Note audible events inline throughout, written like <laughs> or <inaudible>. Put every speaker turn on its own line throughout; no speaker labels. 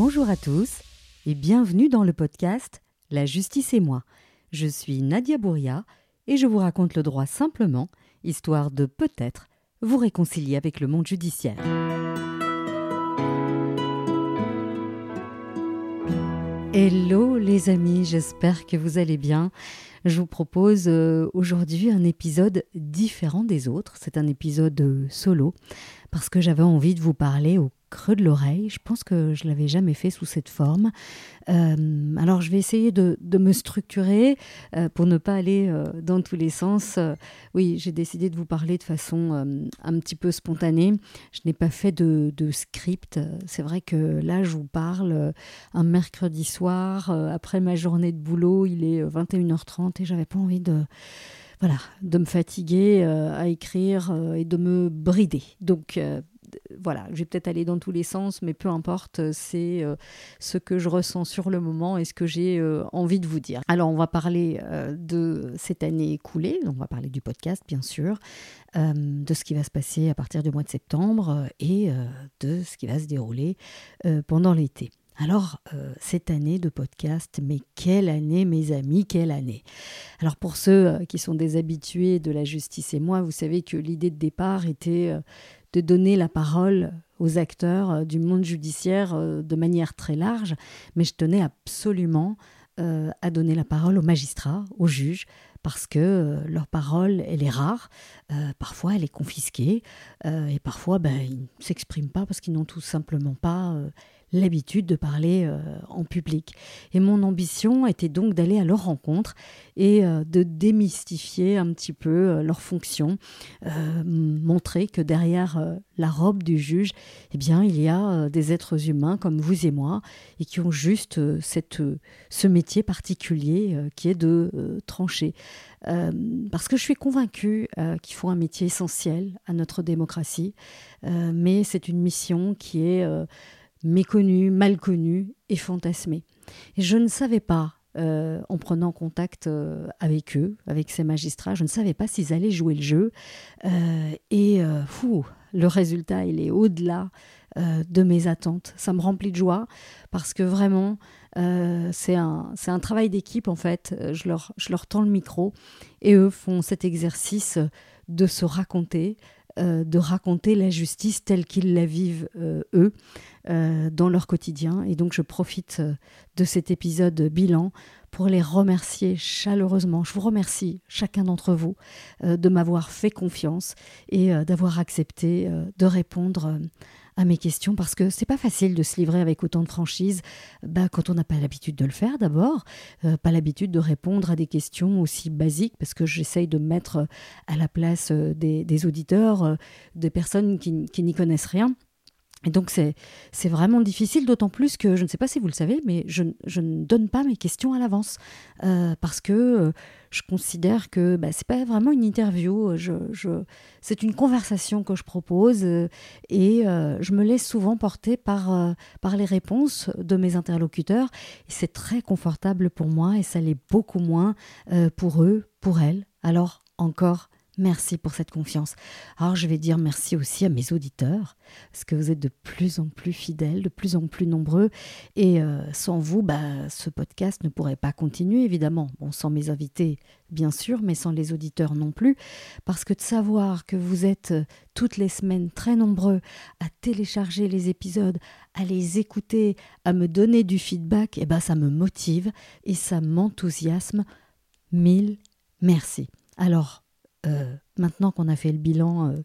Bonjour à tous et bienvenue dans le podcast La justice et moi. Je suis Nadia Bouria et je vous raconte le droit simplement, histoire de peut-être vous réconcilier avec le monde judiciaire. Hello les amis, j'espère que vous allez bien. Je vous propose euh, aujourd'hui un épisode différent des autres. C'est un épisode euh, solo parce que j'avais envie de vous parler au creux de l'oreille. Je pense que je l'avais jamais fait sous cette forme. Euh, alors je vais essayer de, me structurer pour ne pas aller dans tous les sens. oui, j'ai décidé de vous parler de façon un petit peu spontanée. Je n'ai pas fait de, de script. C'est vrai que là, je vous parle un mercredi soir, après ma journée de boulot, il est 21h30 et j'avais pas envie de voilà, de me fatiguer à écrire et de me brider. Donc voilà, je vais peut-être aller dans tous les sens, mais peu importe, c'est euh, ce que je ressens sur le moment et ce que j'ai euh, envie de vous dire. Alors, on va parler euh, de cette année écoulée, on va parler du podcast, bien sûr, de ce qui va se passer à partir du mois de septembre et de ce qui va se dérouler pendant l'été. Alors, cette année de podcast, mais quelle année, mes amis, quelle année. Alors, pour ceux qui sont des habitués de la justice et moi, vous savez que l'idée de départ était de donner la parole aux acteurs euh, du monde judiciaire euh, de manière très large, mais je tenais absolument euh, à donner la parole aux magistrats, aux juges, parce que leur parole, elle est rare, parfois elle est confisquée, et parfois ben, ils ne s'expriment pas parce qu'ils n'ont tout simplement pas l'habitude de parler euh, en public. Et mon ambition était donc d'aller à leur rencontre et euh, de démystifier un petit peu euh, leur fonction, montrer que derrière la robe du juge, eh bien, il y a des êtres humains comme vous et moi et qui ont juste cette, ce métier particulier qui est de trancher. parce que je suis convaincue qu'il faut un métier essentiel à notre démocratie, mais c'est une mission qui est méconnu, mal connu et fantasmé. Et je ne savais pas, euh, en prenant contact euh, avec eux, avec ces magistrats, je ne savais pas s'ils allaient jouer le jeu. Euh, et fou, le résultat, il est au-delà de mes attentes. Ça me remplit de joie parce que vraiment, c'est un, un, travail d'équipe en fait. Je leur, je leur tends le micro et eux font cet exercice de se raconter, euh, de raconter la justice telle qu'ils la vivent euh, eux euh, dans leur quotidien. Et donc je profite de cet épisode bilan pour les remercier chaleureusement. Je vous remercie, chacun d'entre vous, de m'avoir fait confiance et d'avoir accepté de répondre mes questions parce que c'est pas facile de se livrer avec autant de franchise bah, quand on n'a pas l'habitude de le faire d'abord, euh, pas l'habitude de répondre à des questions aussi basiques parce que j'essaye de me mettre à la place euh, des, auditeurs, euh, des personnes qui n'y connaissent rien. Et donc c'est, vraiment difficile, d'autant plus que je ne sais pas si vous le savez, mais je, je ne donne pas mes questions à l'avance euh, parce que euh, je considère que bah, c'est pas vraiment une interview, je, je, c'est une conversation que je propose euh, et je me laisse souvent porter par, par les réponses de mes interlocuteurs c'est très confortable pour moi et ça l'est beaucoup moins pour eux, pour elles. Alors encore Merci pour cette confiance. Alors je vais dire merci aussi à mes auditeurs, parce que vous êtes de plus en plus fidèles, de plus en plus nombreux, et euh, sans vous, bah, ce podcast ne pourrait pas continuer, évidemment. Bon, sans mes invités, bien sûr, mais sans les auditeurs non plus, parce que de savoir que vous êtes euh, toutes les semaines très nombreux à télécharger les épisodes, à les écouter, à me donner du feedback, et eh ben ça me motive et ça m'enthousiasme. Mille merci. Alors, euh, maintenant qu'on a fait le bilan euh,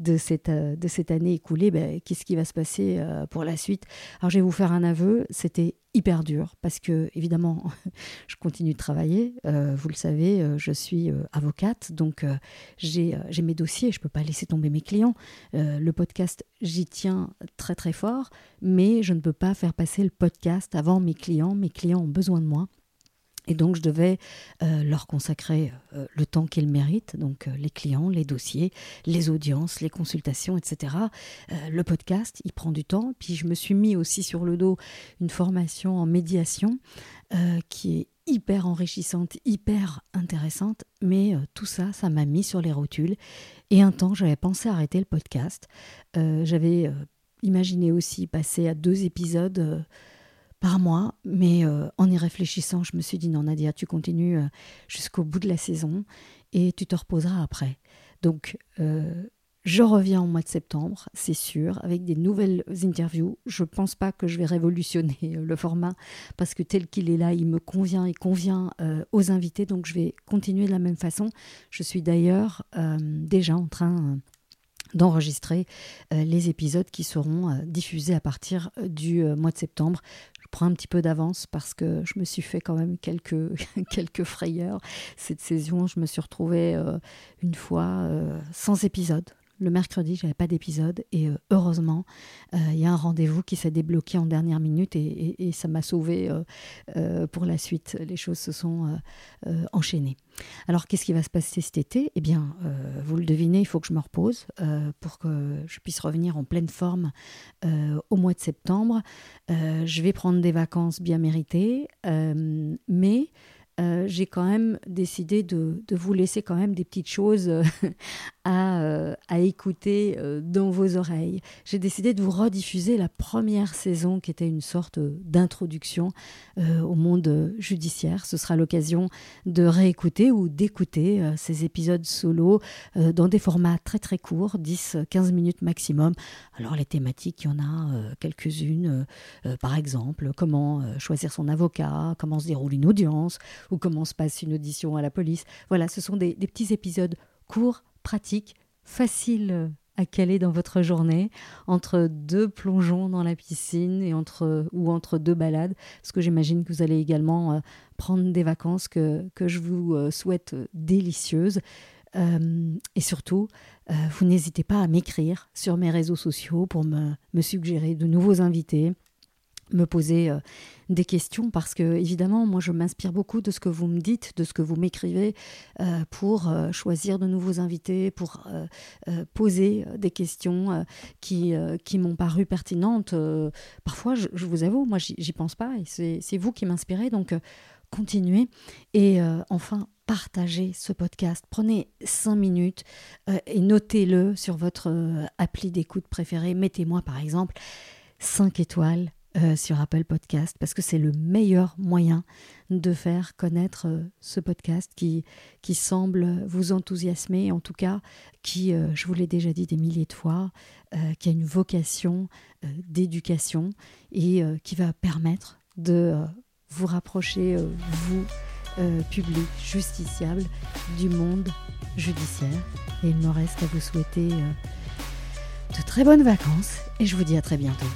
de, cette, euh, de cette année écoulée, ben, qu'est-ce qui va se passer pour la suite? Alors je vais vous faire un aveu, c'était hyper dur parce que évidemment <laughs> je continue de travailler, vous le savez, je suis avocate, donc j'ai mes dossiers, je ne peux pas laisser tomber mes clients. le podcast, j'y tiens très très fort, mais je ne peux pas faire passer le podcast avant mes clients, mes clients ont besoin de moi. Et donc, je devais euh, leur consacrer euh, le temps qu'ils méritent, donc euh, les clients, les dossiers, les audiences, les consultations, etc. le podcast, il prend du temps. Puis, je me suis mis aussi sur le dos une formation en médiation qui est hyper enrichissante, hyper intéressante. Mais tout ça, ça m'a mis sur les rotules. Et un temps, j'avais pensé arrêter le podcast. j'avais imaginé aussi passer à deux épisodes par mois. Mais en y réfléchissant, je me suis dit non, Nadia, tu continues jusqu'au bout de la saison et tu te reposeras après. Donc, je reviens au mois de septembre, c'est sûr, avec des nouvelles interviews. Je ne pense pas que je vais révolutionner euh, le format parce que tel qu'il est là, il me convient et convient euh, aux invités. Donc je vais continuer de la même façon. Je suis d'ailleurs euh, déjà en train d'enregistrer les épisodes qui seront diffusés à partir du mois de septembre. Je prends un petit peu d'avance parce que je me suis fait quand même quelques, <laughs> quelques frayeurs. Cette saison, je me suis retrouvée une fois sans épisode le mercredi, j'avais pas d'épisode et euh, heureusement, euh, il y a un rendez-vous qui s'est débloqué en dernière minute et, ça m'a sauvé euh, pour la suite. Les choses se sont enchaînées. Alors, qu'est-ce qui va se passer cet été? Eh bien, vous le devinez, il faut que je me repose pour que je puisse revenir en pleine forme au mois de septembre. je vais prendre des vacances bien méritées, mais euh, j'ai quand même décidé de, vous laisser quand même des petites choses euh, <laughs> à, euh, à, écouter dans vos oreilles. J'ai décidé de vous rediffuser la première saison qui était une sorte d'introduction au monde judiciaire. Ce sera l'occasion de réécouter ou d'écouter ces épisodes solo dans des formats très très courts, 10-15 minutes maximum. Alors les thématiques, il y en a quelques-unes, par exemple, comment choisir son avocat, comment se déroule une audience ou comment se passe une audition à la police. Voilà, ce sont des, petits épisodes courts, pratiques, faciles à caler dans votre journée entre deux plongeons dans la piscine et entre ou entre deux balades parce que j'imagine que vous allez également euh, prendre des vacances que, que je vous euh, souhaite délicieuses euh, et surtout vous n'hésitez pas à m'écrire sur mes réseaux sociaux pour me, me suggérer de nouveaux invités me poser euh, des questions parce que évidemment moi je m'inspire beaucoup de ce que vous me dites, de ce que vous m'écrivez euh, pour euh, choisir de nouveaux invités, pour poser des questions qui, m'ont paru pertinentes. parfois je, vous avoue, moi j'y pense pas et c'est vous qui m'inspirez donc continuez et enfin partagez ce podcast. Prenez cinq minutes et notez-le sur votre appli d'écoute préférée. Mettez-moi par exemple 5 étoiles euh, sur Apple Podcast parce que c'est le meilleur moyen de faire connaître euh, ce podcast qui, qui semble vous enthousiasmer, en tout cas qui, euh, je vous l'ai déjà dit des milliers de fois, qui a une vocation d'éducation et qui va permettre de vous rapprocher, vous, public justiciable, du monde judiciaire. Et il me reste à vous souhaiter de très bonnes vacances et je vous dis à très bientôt.